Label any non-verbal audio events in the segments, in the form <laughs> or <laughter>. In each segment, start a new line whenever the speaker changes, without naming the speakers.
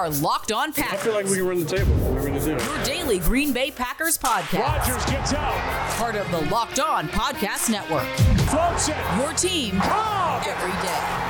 Are Locked On Packers.
I feel like we can run the table. We're going to do.
Your daily Green Bay Packers podcast.
Rodgers gets out.
Part of the Locked On Podcast Network.
Floats it.
Your team
Cobb.
every day.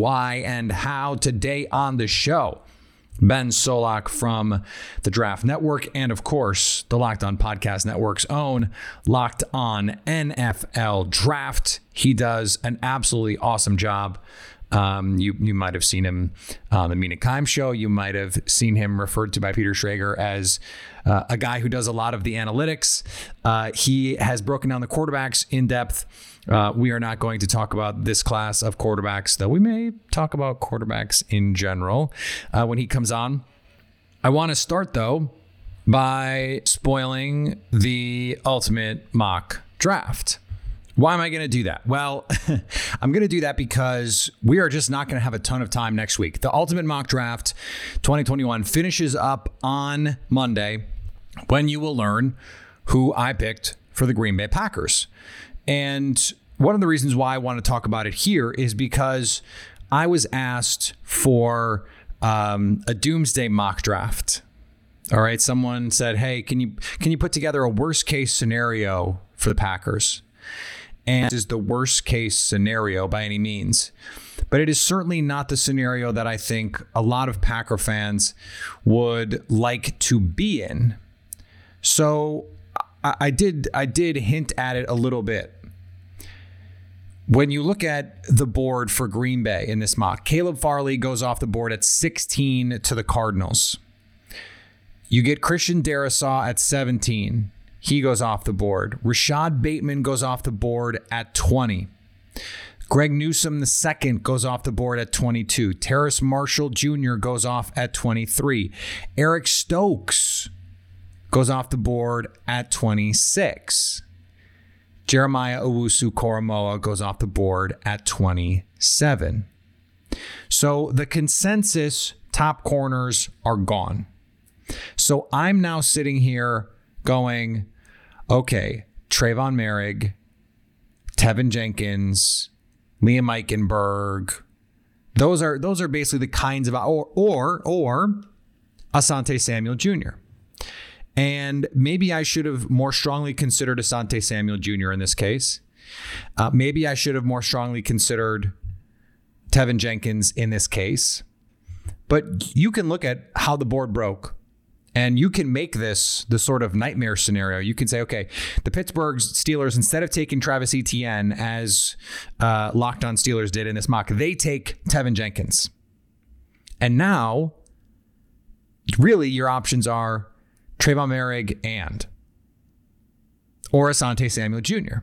why and how. Today on the show, Ben Solak from the Draft Network and, of course, the Locked On Podcast Network's own Locked On NFL Draft. He does an absolutely awesome job. Um, you you might have seen him on the Mina Kime show. You might have seen him referred to by Peter Schrager as uh, a guy who does a lot of the analytics. Uh, he has broken down the quarterbacks in depth. Uh, we are not going to talk about this class of quarterbacks, though we may talk about quarterbacks in general uh, when he comes on. I want to start though by spoiling the ultimate mock draft. Why am I going to do that? Well, <laughs> I'm going to do that because we are just not going to have a ton of time next week. The Ultimate Mock Draft 2021 finishes up on Monday when you will learn who I picked for the Green Bay Packers. And one of the reasons why I want to talk about it here is because I was asked for um, a doomsday mock draft. All right, someone said, "Hey, can you can you put together a worst case scenario for the Packers?" and is the worst case scenario by any means. But it is certainly not the scenario that I think a lot of Packer fans would like to be in. So I, I did I did hint at it a little bit. When you look at the board for Green Bay in this mock, Caleb Farley goes off the board at 16 to the Cardinals. You get Christian Darrisaw at 17. He goes off the board. Rashod Bateman goes off the board at 20. Greg Newsome II goes off the board at 22. Terrace Marshall Jr. goes off at 23. Eric Stokes goes off the board at 26. Jeremiah Owusu Koramoah goes off the board at 27. So the consensus top corners are gone. So I'm now sitting here going, okay, Tre'von Moehrig, Teven Jenkins, Liam Eichenberg. Those are those are basically the kinds of or or or Asante Samuel Jr. And maybe I should have more strongly considered Asante Samuel Jr. in this case. Uh, maybe I should have more strongly considered Teven Jenkins in this case. But you can look at how the board broke and you can make this the sort of nightmare scenario. You can say, okay, the Pittsburgh Steelers, instead of taking Travis Etienne as uh, Locked On Steelers did in this mock, they take Teven Jenkins. And now, really, your options are Tre'von Moehrig and or Asante Samuel Jr.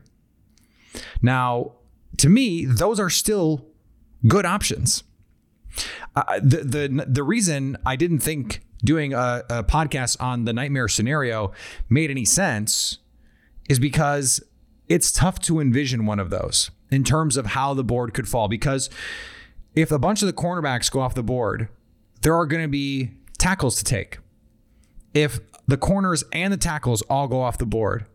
Now, to me, those are still good options. Uh, the the the reason I didn't think doing a, a podcast on the nightmare scenario made any sense is because it's tough to envision one of those in terms of how the board could fall. Because if a bunch of the cornerbacks go off the board, there are going to be tackles to take. If the corners and the tackles all go off the board,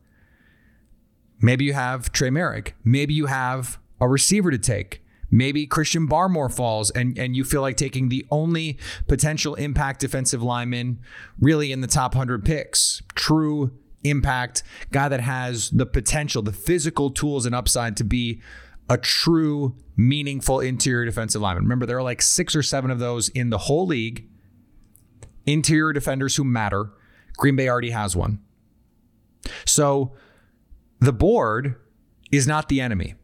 maybe you have Trey Moehrig, maybe you have a receiver to take, Maybe Christian Barmore falls and, and you feel like taking the only potential impact defensive lineman really in the top 100 picks. True impact, guy that has the potential, the physical tools and upside to be a true, meaningful interior defensive lineman. Remember, there are like six or seven of those in the whole league. Interior defenders who matter. Green Bay already has one. So the board is not the enemy.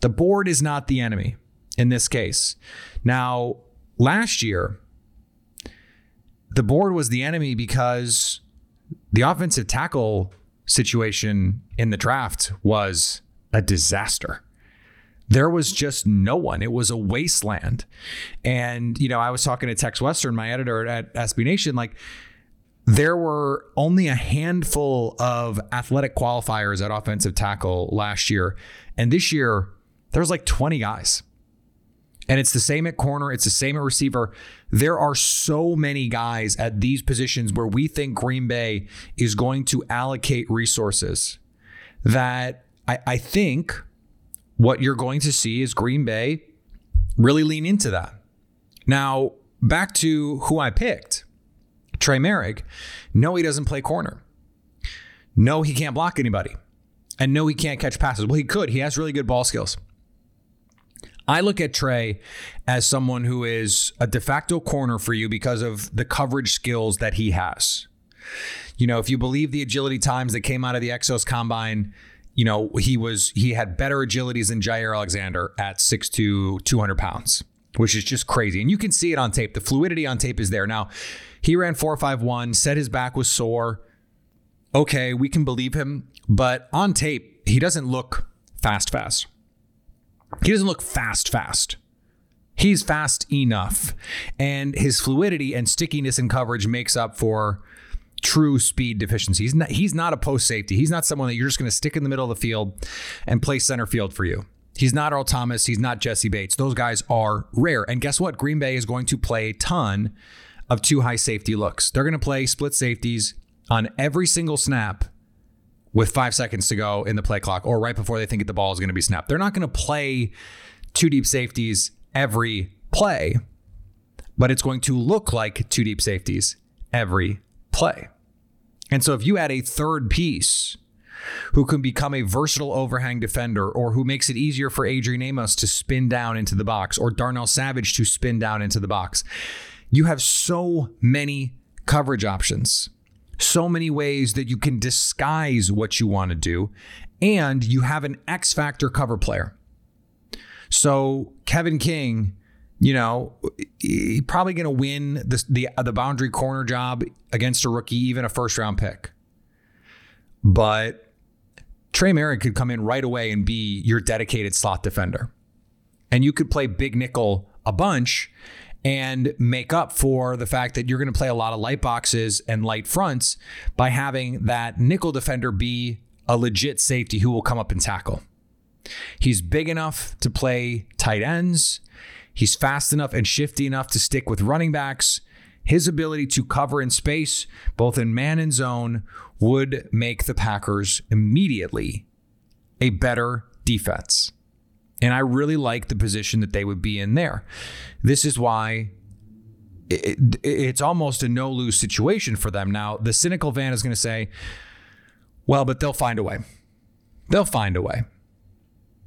The board is not the enemy in this case. Now, last year, the board was the enemy because the offensive tackle situation in the draft was a disaster. There was just no one. It was a wasteland. And, you know, I was talking to Tex Western, my editor at SB Nation, like, there were only a handful of athletic qualifiers at offensive tackle last year. And this year, there's like 20 guys. And it's the same at corner, it's the same at receiver. There are so many guys at these positions where we think Green Bay is going to allocate resources that I, I think what you're going to see is Green Bay really lean into that. Now, back to who I picked Trey Moehrig. No, he doesn't play corner. No, he can't block anybody. And no, he can't catch passes. Well, he could. He has really good ball skills. I look at Trey as someone who is a de facto corner for you because of the coverage skills that he has. You know, if you believe the agility times that came out of the Exos Combine, you know, he was he had better agilities than Jaire Alexander at 6'2, 200 pounds, which is just crazy. And you can see it on tape. The fluidity on tape is there. Now, he ran 451, said his back was sore. Okay, we can believe him, but on tape, he doesn't look fast, fast. He doesn't look fast, fast. He's fast enough. And his fluidity and stickiness and coverage makes up for true speed deficiencies. He's not, he's not a post safety. He's not someone that you're just going to stick in the middle of the field and play center field for you. He's not Earl Thomas. He's not Jessie Bates. Those guys are rare. And guess what? Green Bay is going to play a ton of two high safety looks. They're going to play split safeties on every single snap with five seconds to go in the play clock or right before they think the ball is going to be snapped. They're not going to play two deep safeties every play, but it's going to look like two deep safeties every play. And so if you add a third piece who can become a versatile overhang defender or who makes it easier for Adrian Amos to spin down into the box or Darnell Savage to spin down into the box, you have so many coverage options so many ways that you can disguise what you want to do, and you have an X factor cover player. So Kevin King, you know, probably going to win the, the the boundary corner job against a rookie, even a first round pick. But Trey Moehrig could come in right away and be your dedicated slot defender, and you could play big nickel a bunch and make up for the fact that you're going to play a lot of light boxes and light fronts by having that nickel defender be a legit safety who will come up and tackle. He's big enough to play tight ends. He's fast enough and shifty enough to stick with running backs. His ability to cover in space, both in man and zone, would make the Packers immediately a better defense. And I really like the position that they would be in there. This is why it, it, it's almost a no lose situation for them. Now, the cynical Van is going to say, well, but they'll find a way. They'll find a way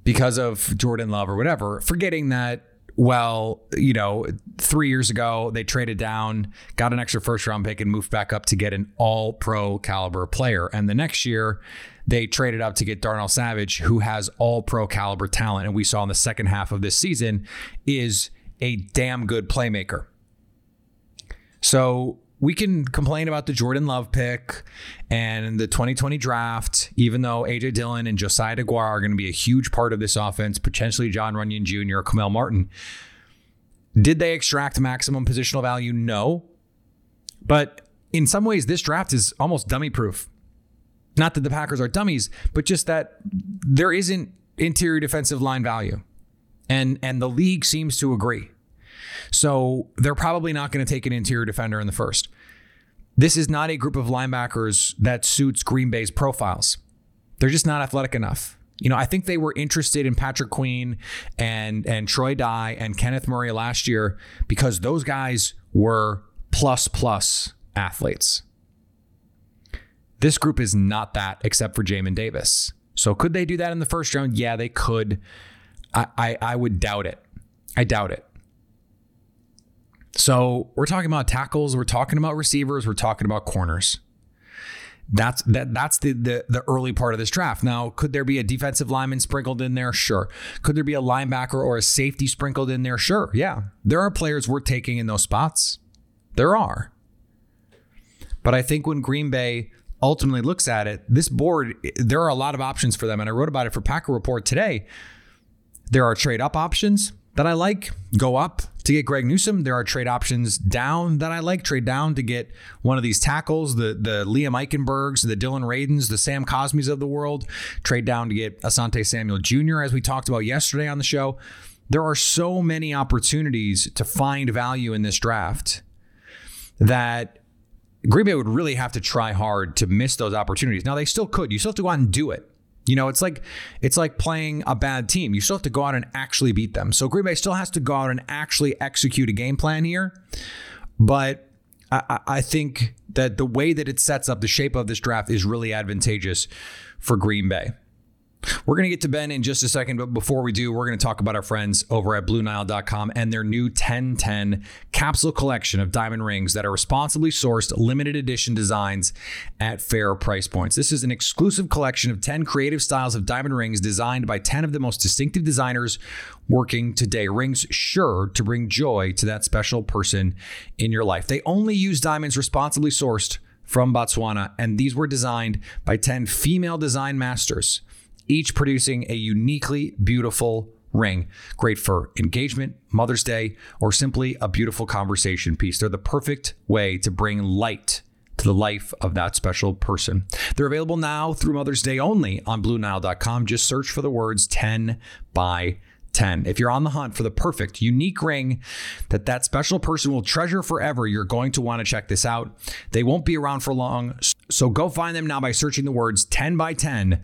because of Jordan Love or whatever, forgetting that well, you know, three years ago, they traded down, got an extra first round pick, and moved back up to get an all pro caliber player. And the next year, they traded up to get Darnell Savage, who has all pro caliber talent. And we saw in the second half of this season is a damn good playmaker. So we can complain about the Jordan Love pick and the 2020 draft, even though AJ Dillon and Josiah Deguara are going to be a huge part of this offense, potentially Jon Runyan Jr., Kamal Martin. Did they extract maximum positional value? No. But in some ways, this draft is almost dummy proof. Not that the Packers are dummies, but just that there isn't interior defensive line value. And and the league seems to agree. So they're probably not going to take an interior defender in the first. This is not a group of linebackers that suits Green Bay's profiles. They're just not athletic enough. You know, I think they were interested in Patrick Queen and and Troy Dye and Kenneth Murray last year because those guys were plus plus athletes. This group is not that except for Jamin Davis. So could they do that in the first round? Yeah, they could. I, I, I would doubt it. I doubt it. So we're talking about tackles, we're talking about receivers, we're talking about corners. That's that that's the, the the early part of this draft. Now, could there be a defensive lineman sprinkled in there? Sure. Could there be a linebacker or a safety sprinkled in there? Sure. Yeah. There are players we're taking in those spots. There are. But I think when Green Bay ultimately looks at it, this board, there are a lot of options for them. And I wrote about it for Packer Report today. There are trade up options that I like. Go up to get Greg Newsome. There are trade options down that I like. Trade down to get one of these tackles, the the Liam Eichenbergs, the Dillon Radunz, the Sam Cosmis of the world. Trade down to get Asante Samuel Jr., as we talked about yesterday on the show. There are so many opportunities to find value in this draft that Green Bay would really have to try hard to miss those opportunities. Now they still could. You still have to go out and do it. You know, it's like it's like playing a bad team. You still have to go out and actually beat them. So Green Bay still has to go out and actually execute a game plan here. But I, I think that the way that it sets up the shape of this draft is really advantageous for Green Bay. We're going to get to Ben in just a second, but before we do, we're going to talk about our friends over at BlueNile.com and their new 1010 capsule collection of diamond rings that are responsibly sourced, limited edition designs at fair price points. This is an exclusive collection of 10 creative styles of diamond rings designed by 10 of the most distinctive designers working today. Rings sure to bring joy to that special person in your life. They only use diamonds responsibly sourced from Botswana, and these were designed by 10 female design masters each producing a uniquely beautiful ring. Great for engagement, Mother's Day, or simply a beautiful conversation piece. They're the perfect way to bring light to the life of that special person. They're available now through Mother's Day only on BlueNile.com. Just search for the words 10 by 10. If you're on the hunt for the perfect, unique ring that that special person will treasure forever, you're going to want to check this out. They won't be around for long, so go find them now by searching the words 10 by 10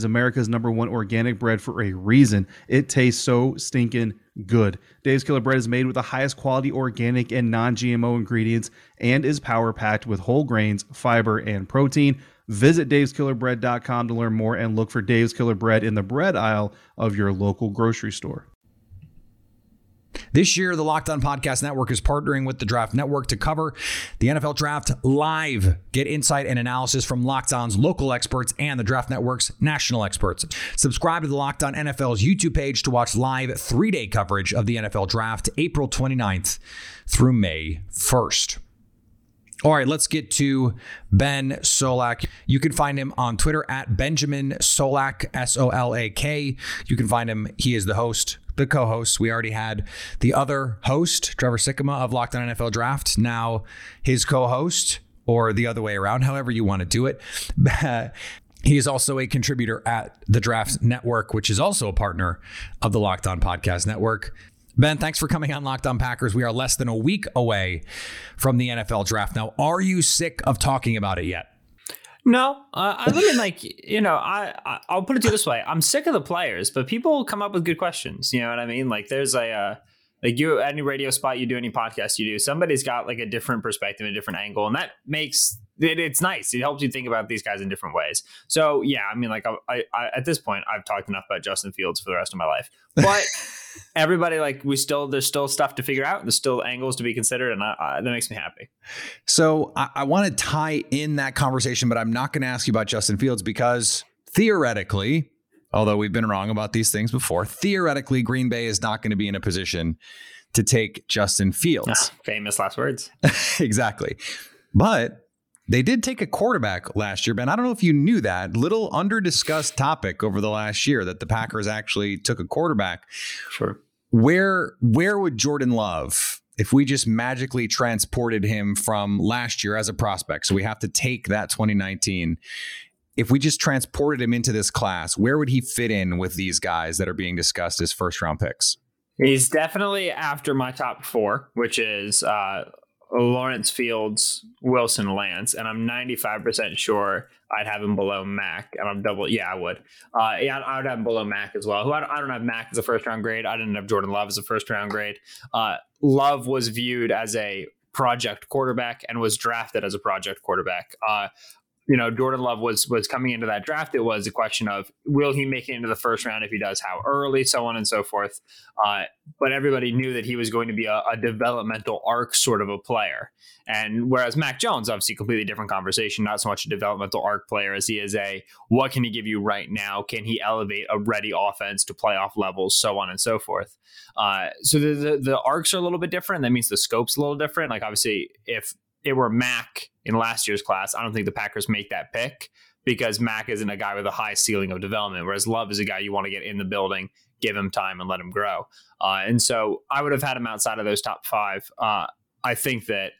America's number one organic bread for a reason. It tastes so stinking good. Dave's Killer Bread is made with the highest quality organic and non GMO ingredients and is power packed with whole grains, fiber, and protein. Visit daveskillerbread.com to learn more and look for Dave's Killer Bread in the bread aisle of your local grocery store.
This year, the Locked On Podcast Network is partnering with the Draft Network to cover the NFL Draft live. Get insight and analysis from Locked On's local experts and the Draft Network's national experts. Subscribe to the Locked On NFL's YouTube page to watch live three day coverage of the NFL Draft, April 29th through May 1st. All right, let's get to Ben Solak. You can find him on Twitter at Benjamin Solak, S O L A K. You can find him, he is the host, the co hosts. We already had the other host, Trevor Sikkema of Locked On NFL Draft, now his co host, or the other way around, however you want to do it. <laughs> He is also a contributor at the Draft Network, which is also a partner of the Locked On Podcast Network. Ben, thanks for coming on Locked On Packers. We are less than a week away from the NFL draft. Now, are you sick of talking about it yet?
No, uh, I mean, like you know, I, I I'll put it to you this way: I'm sick of the players, but people come up with good questions. You know what I mean? Like, there's a uh, like you any radio spot you do, any podcast you do, somebody's got like a different perspective, a different angle, and that makes it, it's nice. It helps you think about these guys in different ways. So yeah, I mean, like I, I, at this point, I've talked enough about Justin Fields for the rest of my life, but. <laughs> everybody like we still there's still stuff to figure out there's still angles to be considered and I, I, that makes me happy
so i, I want to tie in that conversation but i'm not going to ask you about justin fields because theoretically although we've been wrong about these things before, theoretically, Green Bay is not going to be in a position to take Justin Fields.
Ah, famous last words. <laughs>
exactly. But they did take a quarterback last year, Ben. I don't know if you knew that. Little under discussed topic over the last year that the Packers actually took a quarterback.
Sure.
Where where would Jordan Love, if we just magically transported him from last year as a prospect, so we have to take that 2019 if we just transported him into this class, where would he fit in with these guys that are being discussed as first round picks?
He's definitely after my top four, which is uh, Lawrence Fields, Wilson, Lance, and I'm 95% sure I'd have him below Mac, and I'm double. Yeah, I would. Uh, yeah, I would have him below Mac as well. Who I don't, I don't have Mac as a first round grade. I didn't have Jordan Love as a first round grade. Uh, Love was viewed as a project quarterback and was drafted as a project quarterback. Uh, you know, Jordan Love was was coming into that draft. It was a question of will he make it into the first round? If he does, how early, so on and so forth. Uh, but everybody knew that he was going to be a, a, developmental arc sort of a player. And whereas Mac Jones, obviously, completely different conversation. Not so much a developmental arc player as he is a what can he give you right now? Can he elevate a ready offense to playoff levels, so on and so forth. Uh, so the, the the arcs are a little bit different. That means the scope's a little different. Like obviously, if it were Mac in last year's class, I don't think the Packers make that pick because Mac isn't a guy with a high ceiling of development, whereas Love is a guy you want to get in the building, give him time, and let him grow. Uh, and so I would have had him outside of those top five. Uh, I think that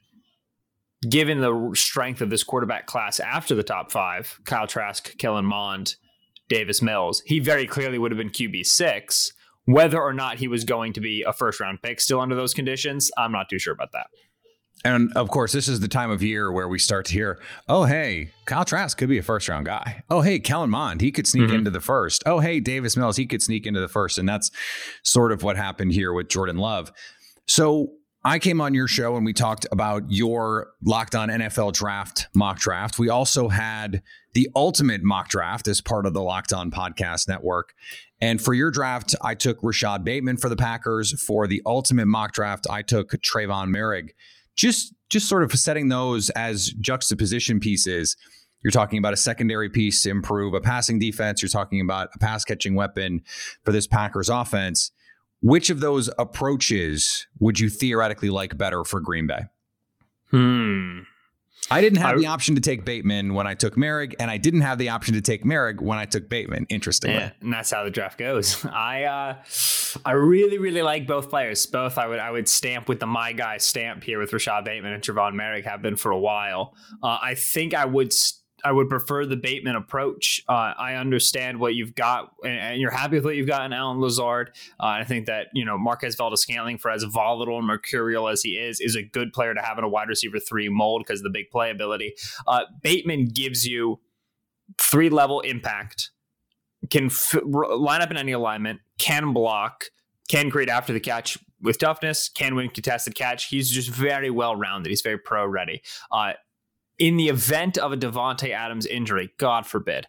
given the strength of this quarterback class after the top five, Kyle Trask, Kellen Mond, Davis Mills, he very clearly would have been QB six. Whether or not he was going to be a first round pick still under those conditions, I'm not too sure about that.
And of course, this is the time of year where we start to hear, oh, hey, Kyle Trask could be a first round guy. Oh, hey, Kellen Mond, he could sneak mm-hmm. into the first. Oh, hey, Davis Mills, he could sneak into the first. And that's sort of what happened here with Jordan Love. So I came on your show and we talked about your locked on NFL draft mock draft. We also had the ultimate mock draft as part of the Locked On Podcast Network. And for your draft, I took Rashod Bateman for the Packers. For the ultimate mock draft, I took Tre'von Moehrig just just sort of setting those as juxtaposition pieces. You're talking about a secondary piece to improve a passing defense. You're talking about a pass catching weapon for this Packers offense. Which of those approaches would you theoretically like better for Green Bay?
Hmm.
I didn't have I, the option to take Bateman when I took Moehrig, and I didn't have the option to take Moehrig when I took Bateman. Interestingly, yeah,
and that's how the draft goes. <laughs> I uh, I really really like both players. Both I would I would stamp with the my guy stamp here with Rashod Bateman and Tre'von Moehrig have been for a while. Uh, I think I would. St- I would prefer the Bateman approach. Uh, I understand what you've got, and, and, you're happy with what you've got in Allen Lazard. Uh, I think that you know Marquez Valdes-Scantling, for as volatile and mercurial as he is, is a good player to have in a wide receiver three mold because of the big playability. Uh, Bateman gives you three level impact, can line up in any alignment, can block, can create after the catch with toughness, can win contested catch. He's just very well rounded. He's very pro ready. Uh, in the event of a Davante Adams injury, God forbid,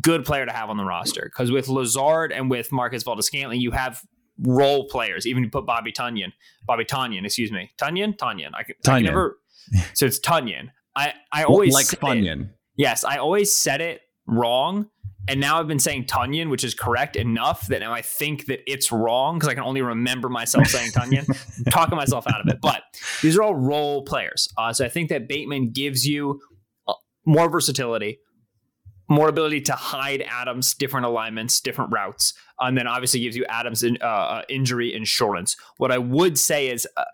good player to have on the roster. Because with Lazard and with Marquez Valdes-Scantling, you have role players. Even you put Bobby Tunyon, Bobby Tunyon, excuse me, Tunyon, Tunyon. I can, I can never. <laughs> So it's Tunyon. I I always
like Tunyon.
Yes, I always said it wrong and now I've been saying Tunyon, which is correct enough that now I think that it's wrong because I can only remember myself saying <laughs> Tunyon, talking myself out of it. But these are all role players. Uh, so I think that Bateman gives you uh, more versatility, more ability to hide Adams, different alignments, different routes, and then obviously gives you Adams in, uh, uh injury insurance. What I would say is, uh,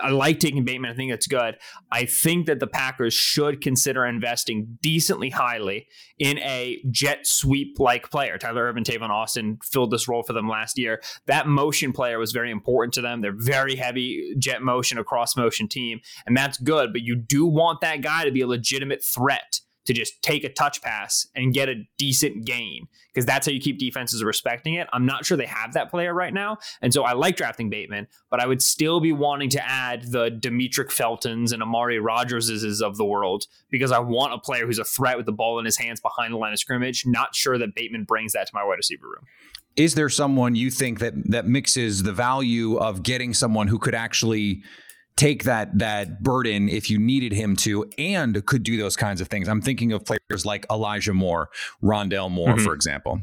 I like taking Bateman. I think that's good. I think that the Packers should consider investing decently highly in a jet sweep like player. Tyler Ervin, Tavon Austin filled this role for them last year. That motion player was very important to them. They're very heavy jet motion, a cross motion team, and that's good. But you do want that guy to be a legitimate threat to just take a touch pass and get a decent gain because that's how you keep defenses respecting it. I'm not sure they have that player right now. And so I like drafting Bateman, but I would still be wanting to add the Demetric Feltons and Amari Rodgerses of the world because I want a player who's a threat with the ball in his hands behind the line of scrimmage. Not sure that Bateman brings that to my wide receiver room.
Is there someone you think that that mixes the value of getting someone who could actually take that that burden if you needed him to and could do those kinds of things. I'm thinking of players like Elijah Moore, Rondale Moore, mm-hmm. for example.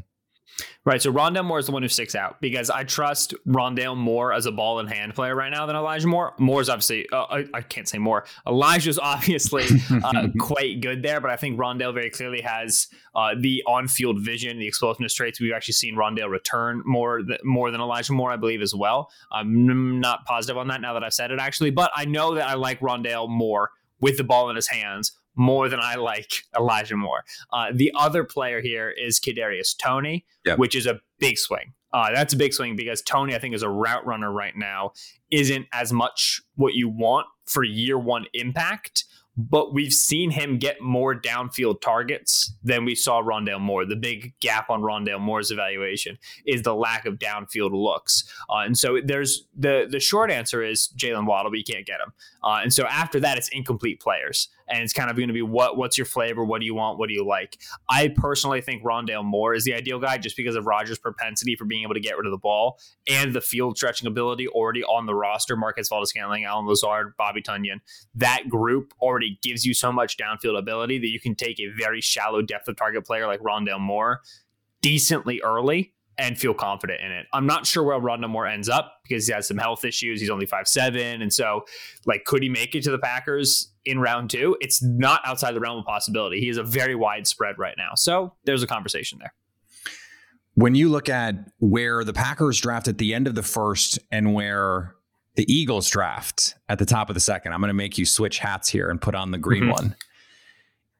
Right. So Rondale Moore is the one who sticks out because I trust Rondale Moore as a ball in hand player right now than Elijah Moore. Moore's obviously, uh, I, I, can't say more. Elijah's <laughs> obviously uh, <laughs> quite good there, but I think Rondale very clearly has uh, the on field vision, the explosiveness traits. We've actually seen Rondale return more, th- more than Elijah Moore, I believe, as well. I'm not positive on that now that I've said it, actually, but I know that I like Rondale more with the ball in his hands more than I like Elijah Moore. Uh, the other player here is Kadarius Toney, yep. which is a big swing. Uh, that's a big swing because Toney, I think, is a route runner right now, isn't as much what you want for year one impact but we've seen him get more downfield targets than we saw Rondale Moore. The big gap on Rondale Moore's evaluation is the lack of downfield looks, uh, and so there's the the short answer is Jaylen Waddle, but you can't get him. Uh, and so after that, it's incomplete players, and it's kind of going to be what what's your flavor, what do you want, what do you like. I personally think Rondale Moore is the ideal guy just because of Rodgers' propensity for being able to get rid of the ball and the field stretching ability already on the roster. Marquez Valdes-Scantling, Allen Lazard, Bobby Tonyan, that group already gives you so much downfield ability that you can take a very shallow depth of target player like Rondale Moore decently early and feel confident in it. I'm not sure where Rondale Moore ends up because he has some health issues. He's only five seven, and so like, could he make it to the Packers in round two? It's not outside the realm of possibility. He is a very wide spread right now, so there's a conversation there.
When you look at where the Packers draft at the end of the first and where the Eagles draft at the top of the second, I'm going to make you switch hats here and put on the green mm-hmm. one.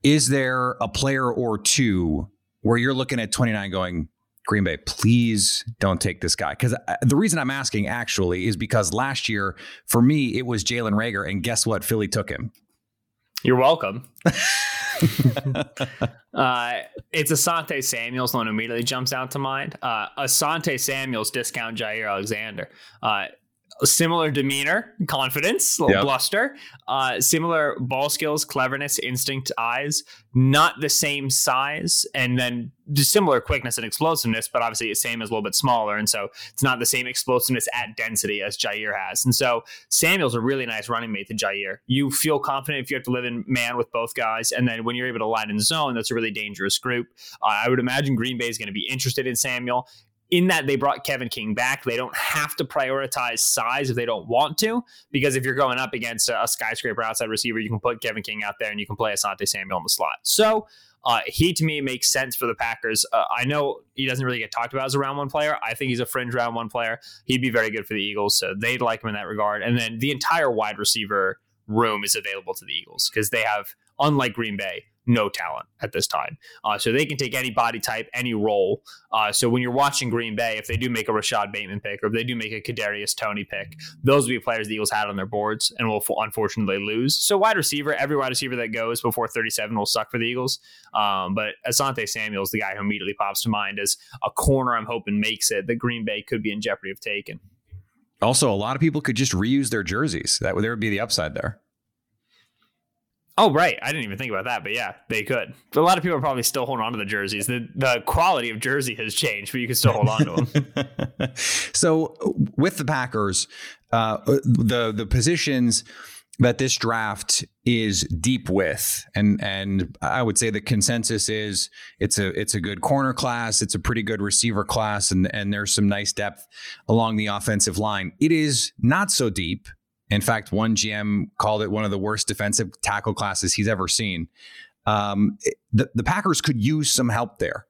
Is there a player or two where you're looking at 29 going, Green Bay, please don't take this guy. Because uh, the reason I'm asking actually is because last year, for me, it was Jalen Reagor. And guess what? Philly took him.
You're welcome. <laughs> uh, it's Asante Samuels, one immediately jumps out to mind. Uh, Asante Samuels discount Jaire Alexander. Uh, similar demeanor, confidence, yep. bluster, uh, similar ball skills, cleverness, instinct, eyes, not the same size, and then similar quickness and explosiveness, but obviously the same as a little bit smaller. And so it's not the same explosiveness at density as Jaire has. And so Samuel's a really nice running mate to Jaire. You feel confident if you have to live in man with both guys. And then when you're able to line in zone, that's a really dangerous group. Uh, I would imagine Green Bay is going to be interested in Samuel in that they brought Kevin King back, they don't have to prioritize size if they don't want to, because if you're going up against a, a skyscraper outside receiver, you can put Kevin King out there and you can play Asante Samuel in the slot. So uh, he to me makes sense for the Packers. Uh, I know he doesn't really get talked about as a round one player. I think he's a fringe round one player. He'd be very good for the Eagles, so they'd like him in that regard. And then the entire wide receiver room is available to the Eagles because they have, unlike Green Bay, no talent at this time. Uh, so they can take any body type, any role. Uh, so when you're watching Green Bay, if they do make a Rashod Bateman pick or if they do make a Kadarius Toney pick, those will be players the Eagles had on their boards and will unfortunately lose. So wide receiver, every wide receiver that goes before 37 will suck for the Eagles. Um, but Asante Samuel is the guy who immediately pops to mind as a corner I'm hoping makes it that Green Bay could be in jeopardy of taking.
Also, a lot of people could just reuse their jerseys. That there would be the upside there.
Oh right, I didn't even think about that, but yeah, they could. A lot of people are probably still holding on to the jerseys. The the quality of jersey has changed, but you can still hold on to them. <laughs>
so with the Packers, uh, the the positions that this draft is deep with, and and I would say the consensus is it's a it's a good corner class, it's a pretty good receiver class, and and there's some nice depth along the offensive line. It is not so deep in fact, one GM called it one of the worst defensive tackle classes he's ever seen. Um, the, the Packers could use some help there.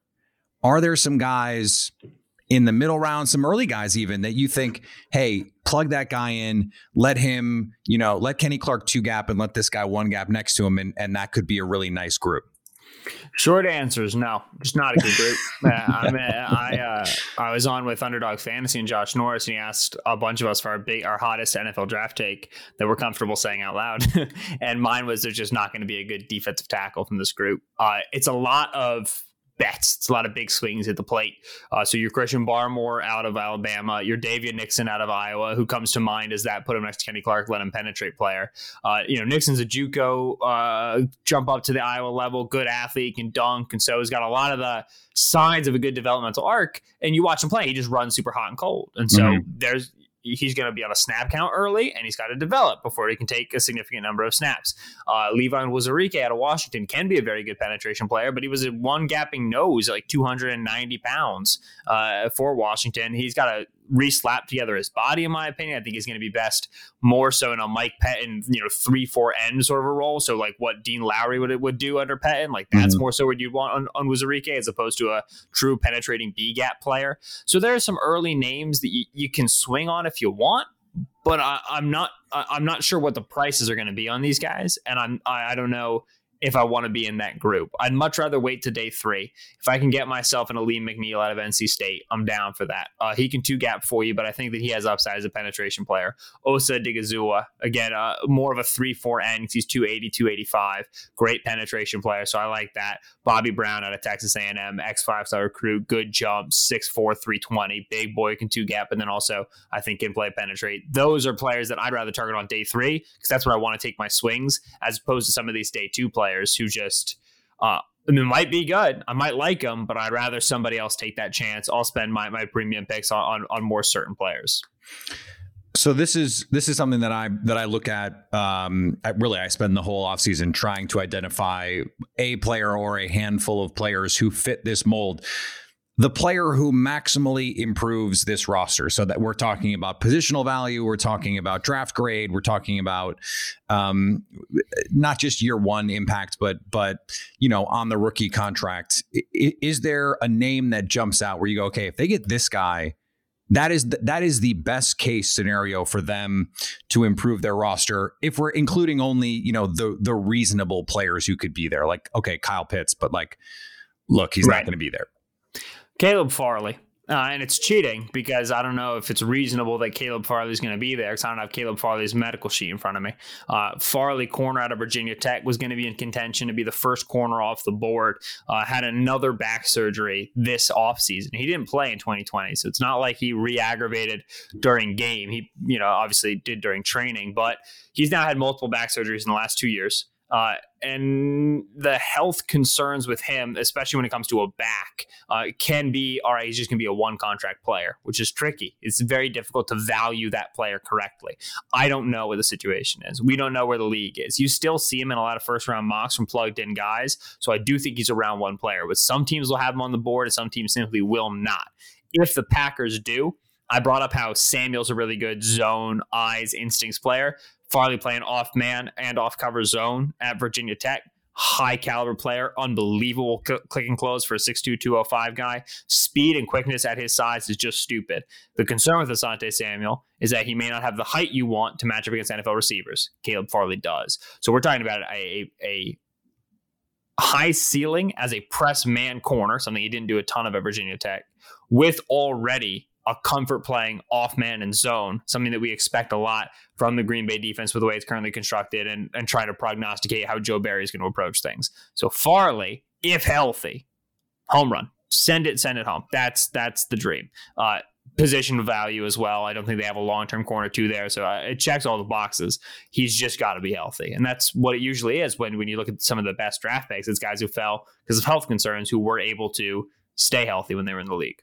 Are there some guys in the middle round, some early guys even that you think, hey, plug that guy in, let him, you know, let Kenny Clark two gap and let this guy one gap next to him, and, and that could be a really nice group?
Short answer is no. It's not a good group. <laughs> uh, I mean, I uh, I was on with Underdog Fantasy and Josh Norris, and he asked a bunch of us for our big, our hottest NFL draft take that we're comfortable saying out loud. <laughs> and mine was there's just not going to be a good defensive tackle from this group. Uh, it's a lot of bets. It's a lot of big swings at the plate. Uh, so your Christian Barmore out of Alabama, your Daviyon Nixon out of Iowa, who comes to mind as that put him next to Kenny Clark, let him penetrate player. Uh, you know, Nixon's a JUCO, uh, jump up to the Iowa level, good athlete, can dunk, and so he's got a lot of the signs of a good developmental arc. And you watch him play, he just runs super hot and cold. And so mm-hmm. there's he's going to be on a snap count early, and he's got to develop before he can take a significant number of snaps. Uh, Levi Onwuzurike out of Washington can be a very good penetration player, but he was a one gapping nose, like 290 pounds uh, for Washington. He's got to re-slap together his body, in my opinion. I think he's going to be best more so in a Mike Pettine, you know, three four end sort of a role. So like what Dean Lowry would would do under Pettine, like that's mm-hmm. more so what you'd want on, on Wuzurike as opposed to a true penetrating B gap player. So there are some early names that you, you can swing on if you want, but I, am not I'm not sure what the prices are going to be on these guys, and I'm I, I don't know if I want to be in that group. I'd much rather wait to day three. If I can get myself an Alim McNeil out of NC State, I'm down for that. Uh, he can two gap for you, but I think that he has upside as a penetration player. Osa Odighizuwa, again, uh, more of a 3 4 end. He's 280, 285. Great penetration player, so I like that. Bobby Brown out of Texas A&M, X5 star recruit, good jump, 6'4, 320. Big boy can two gap, and then also I think can play penetrate. Those are players that I'd rather target on day three because that's where I want to take my swings as opposed to some of these day two players players who just uh, I mean, might be good. I might like them, but I'd rather somebody else take that chance. I'll spend my, my premium picks on, on, on more certain players.
So this is this is something that I that I look at. Um, I, really, I spend the whole offseason trying to identify a player or a handful of players who fit this mold the player who maximally improves this roster. So that we're talking about positional value, we're talking about draft grade, we're talking about um, not just year one impact, but but you know on the rookie contract. Is there a name that jumps out where you go, okay, if they get this guy, that is the, that is the best case scenario for them to improve their roster. If we're including only you know the the reasonable players who could be there, like okay, Kyle Pitts, but like, look, he's right. not going to be there.
Caleb Farley. Uh, and it's cheating because I don't know if it's reasonable that Caleb Farley is going to be there because I don't have Caleb Farley's medical sheet in front of me. Uh, Farley, corner out of Virginia Tech, was going to be in contention to be the first corner off the board. Uh, had another back surgery this offseason. He didn't play in 2020, so it's not like he re aggravated during game. He, you know, obviously did during training, but he's now had multiple back surgeries in the last two years. Uh, and the health concerns with him, especially when it comes to a back, uh, can be all right. He's just going to be a one contract player, which is tricky. It's very difficult to value that player correctly. I don't know what the situation is. We don't know where the league is. You still see him in a lot of first round mocks from plugged in guys. So I do think he's a round one player. But some teams will have him on the board, and some teams simply will not. If the Packers do, I brought up how Samuel's a really good zone, eyes, instincts player. Farley playing off man and off cover zone at Virginia Tech. High caliber player, unbelievable cl- click and close for a 6'2, 205 guy. Speed and quickness at his size is just stupid. The concern with Asante Samuel is that he may not have the height you want to match up against NFL receivers. Caleb Farley does. So we're talking about a, a high ceiling as a press man corner, something he didn't do a ton of at Virginia Tech, with already a comfort playing off man and zone, something that we expect a lot from the Green Bay defense with the way it's currently constructed and, and trying to prognosticate how Joe Barry is going to approach things. So Farley, if healthy, home run. Send it, send it home. That's that's the dream. Uh, position value as well. I don't think they have a long term corner two there, so uh, it checks all the boxes. He's just got to be healthy, and that's what it usually is when when you look at some of the best draft picks. It's guys who fell because of health concerns who were able to stay healthy when they were in the league.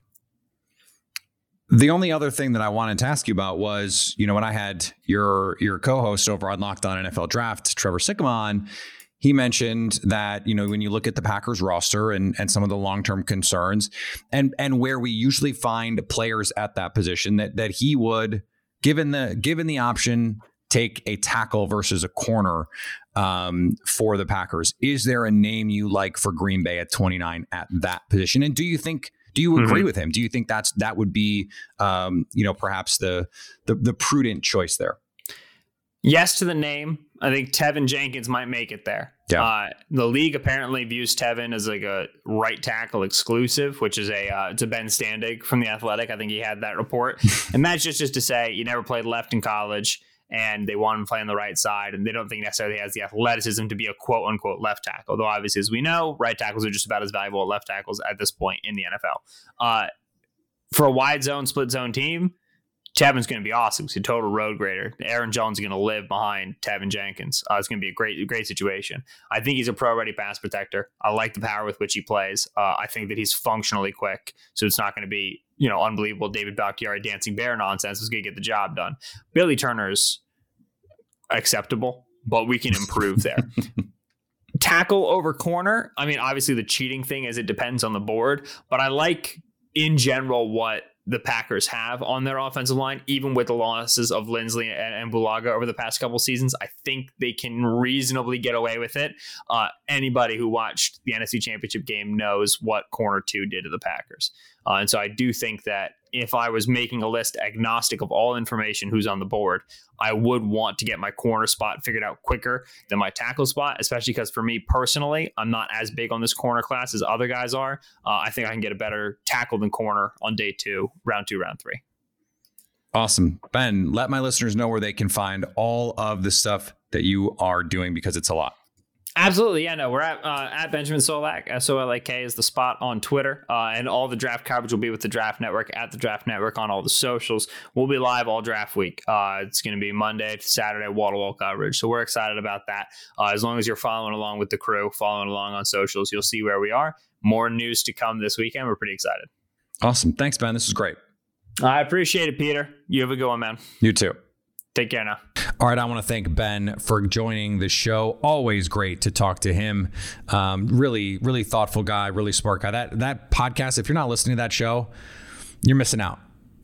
The only other thing that I wanted to ask you about was, you know, when I had your your co-host over on Locked On NFL Draft, Trevor Sikkema, he mentioned that you know when you look at the Packers roster and and some of the long term concerns and and where we usually find players at that position that that he would given the given the option take a tackle versus a corner um, for the Packers. Is there a name you like for Green Bay at 29 at that position? And do you think do you agree mm-hmm. with him? Do you think that's that would be um, you know perhaps the, the the prudent choice there?
Yes to the name. I think Teven Jenkins might make it there. Yeah. Uh, the league apparently views Teven as like a right tackle exclusive, which is a uh, it's a Ben Standig from the Athletic. I think he had that report, <laughs> and that's just just to say you never played left in college and they want him to play on the right side, and they don't think necessarily has the athleticism to be a quote unquote left tackle. Though obviously, as we know, right tackles are just about as valuable as left tackles at this point in the NFL. Uh, for a wide zone, split zone team, Teven's going to be awesome. He's a total road grader. Aaron Jones is going to live behind Teven Jenkins. Uh, it's going to be a great, great situation. I think he's a pro-ready pass protector. I like the power with which he plays. Uh, I think that he's functionally quick, so it's not going to be you know unbelievable David Bakhtiari dancing bear nonsense. It's going to get the job done. Billy Turner's acceptable, but we can improve there. <laughs> Tackle over corner. I mean, obviously the cheating thing is it depends on the board, but I like in general what the Packers have on their offensive line, even with the losses of Linsley and, and Bulaga over the past couple seasons. I think they can reasonably get away with it. Uh, anybody who watched the NFC Championship game knows what corner two did to the Packers. Uh, and so I do think that if I was making a list agnostic of all information who's on the board, I would want to get my corner spot figured out quicker than my tackle spot, especially because for me personally, I'm not as big on this corner class as other guys are. Uh, I think I can get a better tackle than corner on day two, round two, round three.
Awesome. Ben, let my listeners know where they can find all of the stuff that you are doing because it's a lot.
Absolutely, yeah. No, we're at uh, at Benjamin Solak. S O L A K is the spot on Twitter, uh, and all the draft coverage will be with the Draft Network at the Draft Network on all the socials. We'll be live all draft week. Uh, it's going to be Monday to Saturday, wall to wall coverage. So we're excited about that. Uh, as long as you're following along with the crew, following along on socials, you'll see where we are. More news to come this weekend. We're pretty excited.
Awesome. Thanks, Ben. This is great.
I appreciate it, Peter. You have a good one, man.
You too.
Take care now.
All right, I want to thank Ben for joining the show. Always great to talk to him. Um, really, really thoughtful guy, really smart guy. That that podcast. If you're not listening to that show, you're missing out.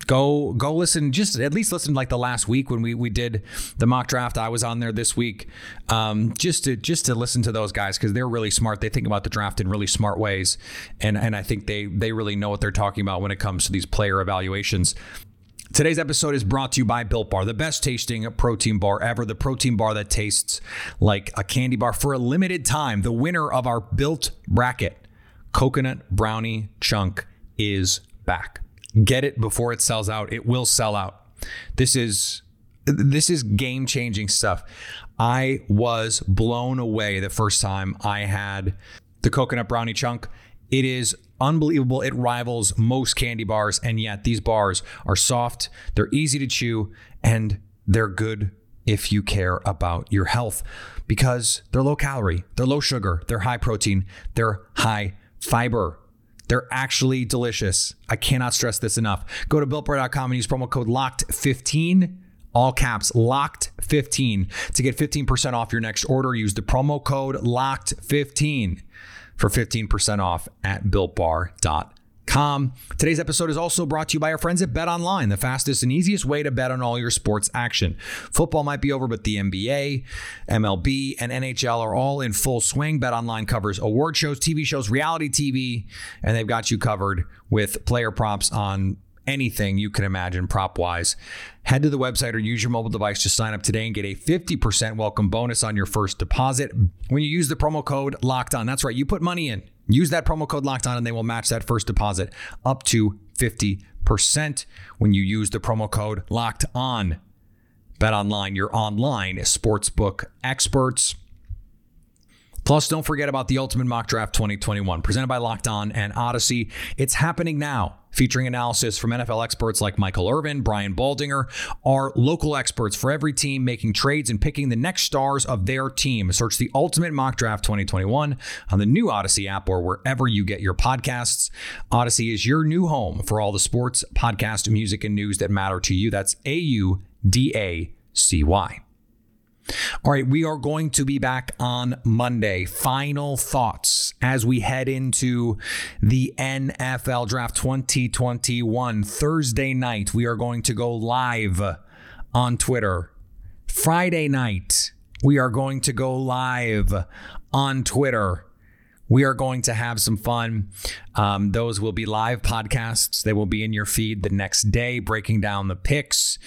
Go go listen. Just at least listen like the last week when we we did the mock draft. I was on there this week, um, just to just to listen to those guys because they're really smart. They think about the draft in really smart ways, and and I think they they really know what they're talking about when it comes to these player evaluations. Today's episode is brought to you by Built Bar, the best tasting protein bar ever, the protein bar that tastes like a candy bar for a limited time. The winner of our Built bracket, Coconut Brownie Chunk, is back. Get it before it sells out. It will sell out. This is this is game-changing stuff. I was blown away the first time I had the coconut brownie chunk. It is unbelievable. It rivals most candy bars, and yet these bars are soft, they're easy to chew, and they're good if you care about your health because they're low calorie, they're low sugar, they're high protein, they're high fiber. They're actually delicious. I cannot stress this enough. Go to builtbar.com and use promo code LOCKED15 all caps locked15 to get 15% off your next order use the promo code locked15 for 15% off at builtbar.com. Today's episode is also brought to you by our friends at Bet Online, the fastest and easiest way to bet on all your sports action. Football might be over, but the NBA, MLB, and NHL are all in full swing. Bet Online covers award shows, TV shows, reality TV, and they've got you covered with player props on anything you can imagine prop wise. Head to the website or use your mobile device to sign up today and get a 50% welcome bonus on your first deposit when you use the promo code locked on. That's right, you put money in. Use that promo code locked on and they will match that first deposit up to 50% when you use the promo code locked on. Bet online, your online sportsbook experts. Plus, don't forget about the Ultimate Mock Draft 2021, presented by Locked On and Audacy. It's happening now, featuring analysis from NFL experts like Michael Irvin, Brian Baldinger, our local experts for every team making trades and picking the next stars of their team. Search the Ultimate Mock Draft 2021 on the new Audacy app or wherever you get your podcasts. Audacy is your new home for all the sports, podcast, music, and news that matter to you. That's A U D A C Y. All right, we are going to be back on Monday. Final thoughts as we head into the NFL Draft 2021 Thursday night. We are going to go live on Twitter. Friday night, we are going to go live on Twitter. We are going to have some fun. Um, those will be live podcasts. They will be in your feed the next day, breaking down the picks.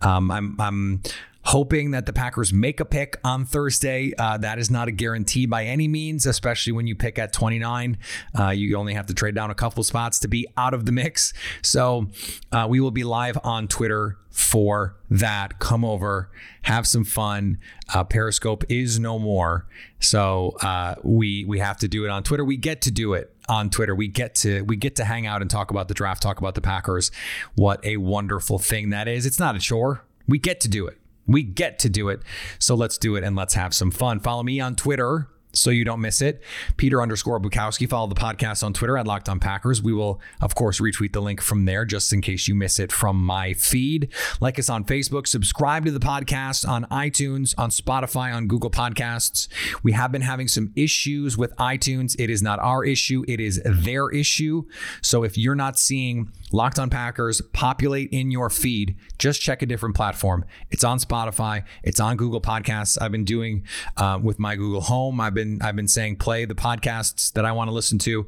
Um, I'm, I'm hoping that the Packers make a pick on Thursday. Uh, that is not a guarantee by any means, especially when you pick at 29. Uh, you only have to trade down a couple spots to be out of the mix. So uh, we will be live on Twitter for that. Come over, have some fun. Uh, Periscope is no more, so uh, we we have to do it on Twitter. We get to do it on Twitter. We get to we get to hang out and talk about the draft, talk about the Packers. What a wonderful thing that is. It's not a chore. We get to do it. We get to do it. So let's do it and let's have some fun. Follow me on Twitter so you don't miss it. Peter underscore Bukowski. Follow the podcast on Twitter at Locked On Packers. We will, of course, retweet the link from there just in case you miss it from my feed. Like us on Facebook. Subscribe to the podcast on iTunes, on Spotify, on Google Podcasts. We have been having some issues with iTunes. It is not our issue, it is their issue. So if you're not seeing Locked On Packers populate in your feed, just check a different platform. It's on Spotify, it's on Google Podcasts. I've been doing uh, with my Google Home. I've been I've been saying play the podcasts that I want to listen to,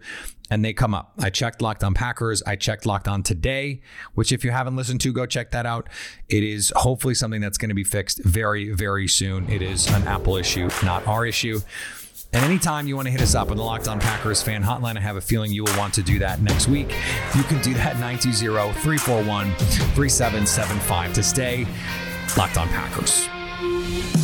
and they come up. I checked Locked On Packers. I checked Locked On Today, which if you haven't listened to, go check that out. It is hopefully something that's going to be fixed very very soon. It is an Apple issue, not our issue. And anytime you want to hit us up on the Locked On Packers fan hotline, I have a feeling you will want to do that next week. You can do that 920 341 3775 to stay Locked On Packers.